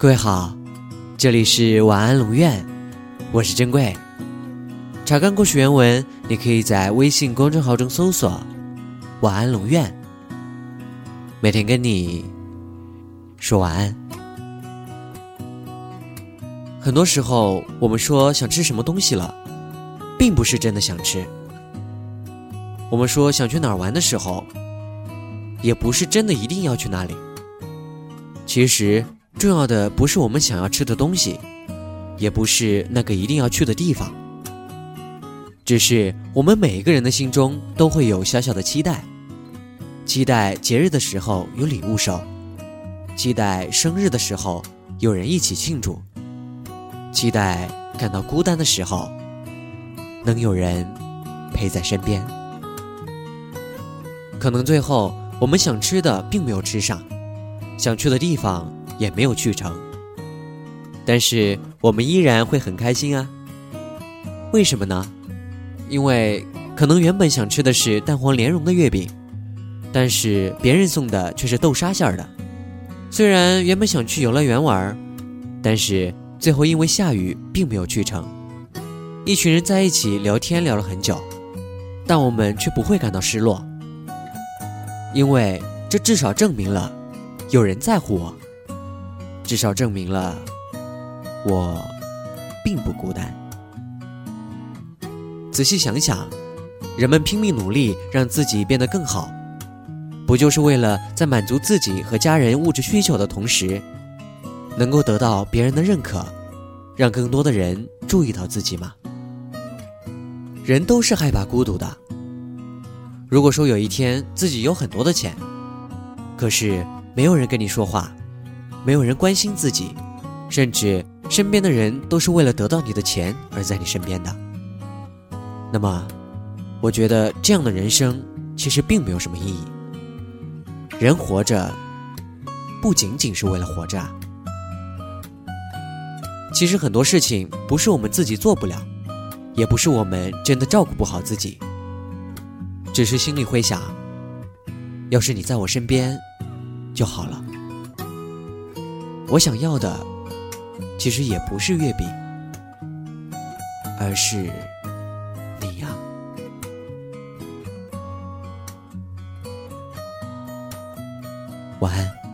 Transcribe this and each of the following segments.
各位好，这里是晚安龙院，我是珍贵。查看故事原文，你可以在微信公众号中搜索“晚安龙院”，每天跟你说晚安。很多时候，我们说想吃什么东西了，并不是真的想吃；我们说想去哪儿玩的时候，也不是真的一定要去那里。其实，重要的不是我们想要吃的东西，也不是那个一定要去的地方，只是我们每一个人的心中都会有小小的期待，期待节日的时候有礼物收，期待生日的时候有人一起庆祝，期待感到孤单的时候能有人陪在身边。可能最后我们想吃的并没有吃上。想去的地方也没有去成，但是我们依然会很开心啊。为什么呢？因为可能原本想吃的是蛋黄莲蓉的月饼，但是别人送的却是豆沙馅儿的。虽然原本想去游乐园玩，但是最后因为下雨并没有去成。一群人在一起聊天聊了很久，但我们却不会感到失落，因为这至少证明了。有人在乎我，至少证明了我并不孤单。仔细想想，人们拼命努力让自己变得更好，不就是为了在满足自己和家人物质需求的同时，能够得到别人的认可，让更多的人注意到自己吗？人都是害怕孤独的。如果说有一天自己有很多的钱，可是。没有人跟你说话，没有人关心自己，甚至身边的人都是为了得到你的钱而在你身边的。那么，我觉得这样的人生其实并没有什么意义。人活着，不仅仅是为了活着。其实很多事情不是我们自己做不了，也不是我们真的照顾不好自己，只是心里会想，要是你在我身边。就好了。我想要的，其实也不是月饼，而是你呀。晚安。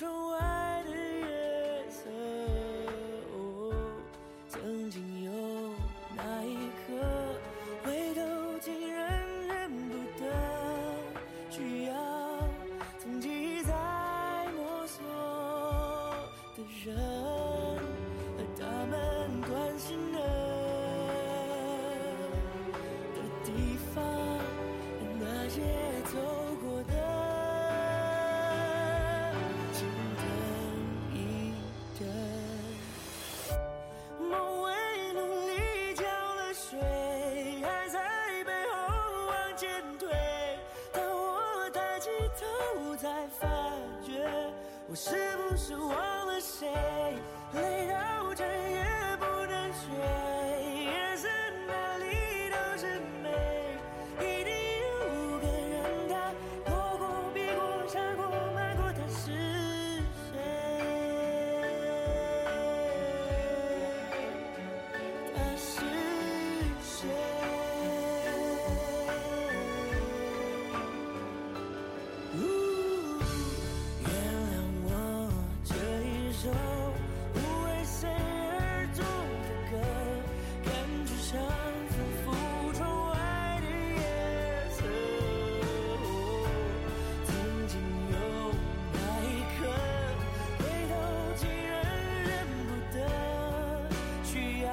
don't 低头才发觉我是不是忘了谁？累到整夜不能睡，像俯瞰窗外的夜色，曾经有那一刻，回头竟然认不得。需要。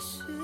是